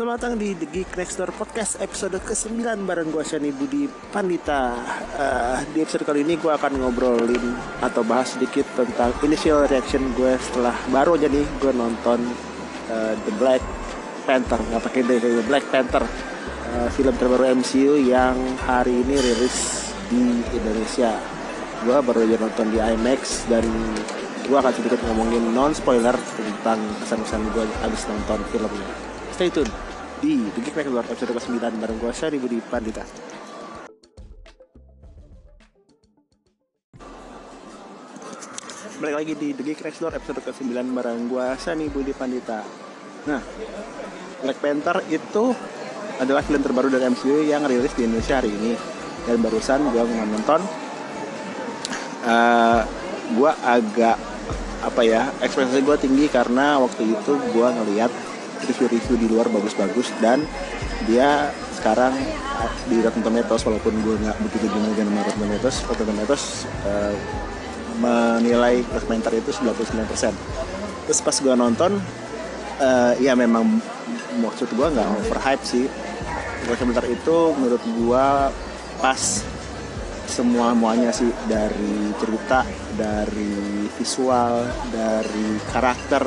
Selamat datang di The Geek Next Door Podcast episode ke-9 bareng gue Shani Budi Pandita. Uh, Di episode kali ini gue akan ngobrolin atau bahas sedikit tentang initial reaction gue setelah baru aja nih gue nonton uh, The Black Panther. Gak pakai The Black Panther. Uh, Film terbaru MCU yang hari ini rilis di Indonesia. Gue baru aja nonton di IMAX dan gue akan sedikit ngomongin non spoiler tentang kesan-kesan gue abis nonton filmnya. Stay tune di The Geek Door episode ke-9 bareng gue Syari Budi Pandita. Balik lagi di The Geek Next Door episode ke-9 bareng gue Sani Budi Pandita. Nah, Black Panther itu adalah film terbaru dari MCU yang rilis di Indonesia hari ini. Dan barusan gue nonton uh, gue agak apa ya ekspektasi gue tinggi karena waktu itu gue ngeliat review-review di luar bagus-bagus dan dia sekarang di Rotten Tomatoes walaupun gue nggak begitu gimana dengan Rotten Tomatoes Rotten Tomatoes uh, menilai dokumenter itu 99% terus pas gue nonton uh, ya memang maksud gue nggak overhype sih. Dokumenter itu menurut gue pas semua muanya sih dari cerita dari visual dari karakter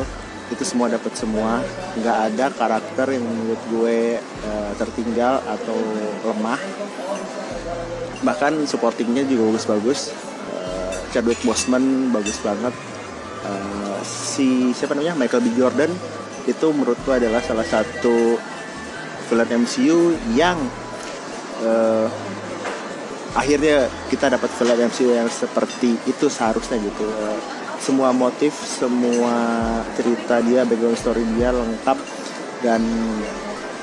itu semua dapat semua. Nggak ada karakter yang menurut gue uh, tertinggal atau lemah. Bahkan supportingnya juga bagus-bagus. Uh, Chadwick Boseman bagus banget. Uh, si siapa namanya? Michael B. Jordan. Itu menurut gue adalah salah satu film MCU yang uh, akhirnya kita dapat film MCU yang seperti itu seharusnya gitu semua motif semua cerita dia background story dia lengkap. Dan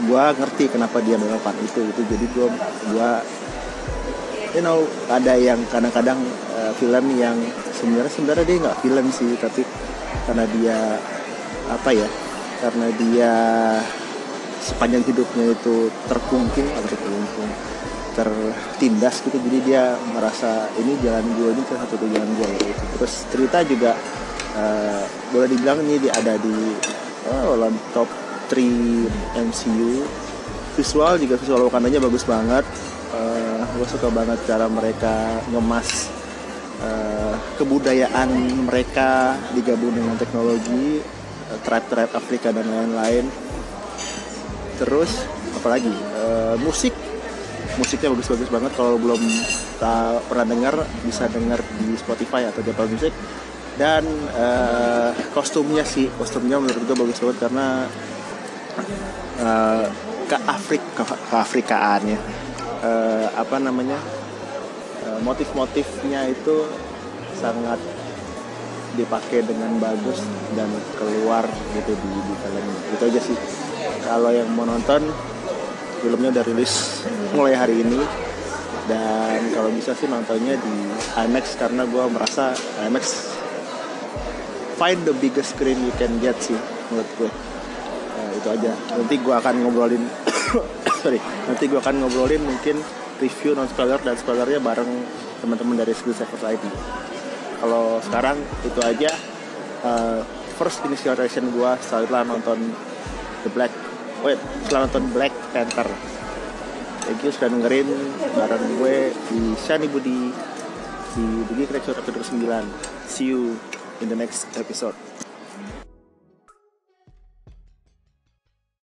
gue ngerti kenapa dia melakukan itu itu jadi gue gue you know ada yang kadang-kadang uh, film yang sebenarnya sebenarnya dia nggak film sih tapi karena dia apa ya karena dia sepanjang hidupnya itu terkungkung atau terkungkung tertindas gitu. Jadi dia merasa ini jalan gue ini salah satu jalan gue gitu. terus cerita juga uh, boleh dibilang ini ada di oh, top 3 MCU visual juga visual Wakandanya bagus banget. Uh, gue suka banget cara mereka ngemas uh, kebudayaan mereka digabung dengan teknologi uh, tribe-tribe Afrika dan lain-lain. Terus apalagi uh, musik musiknya bagus-bagus banget. Kalau belum tak pernah dengar bisa dengar di Spotify atau di Apple Music. Dan uh, kostumnya sih kostumnya menurut gue bagus banget karena uh, ke Afrik ke, ke Afrikaannya uh, apa namanya? Uh, motif-motifnya itu sangat dipakai dengan bagus dan keluar gitu di, di film. Itu aja sih. Kalau yang mau nonton filmnya udah rilis mulai hari ini. Dan kalau bisa sih nontonnya di IMAX karena gue merasa IMAX find the biggest screen you can get sih menurut gue nah, itu aja. Nanti gue akan ngobrolin sorry nanti gue akan ngobrolin mungkin review non spoiler dan spoilernya bareng teman-teman dari Skill Saver ID kalau sekarang itu aja. Uh, first initial reaction gue setelah nonton The Black wait setelah nonton Black Panther. Thank you sudah dengerin bareng gue di Shani Budi di Budi Kreator episode 9 see you in the next episode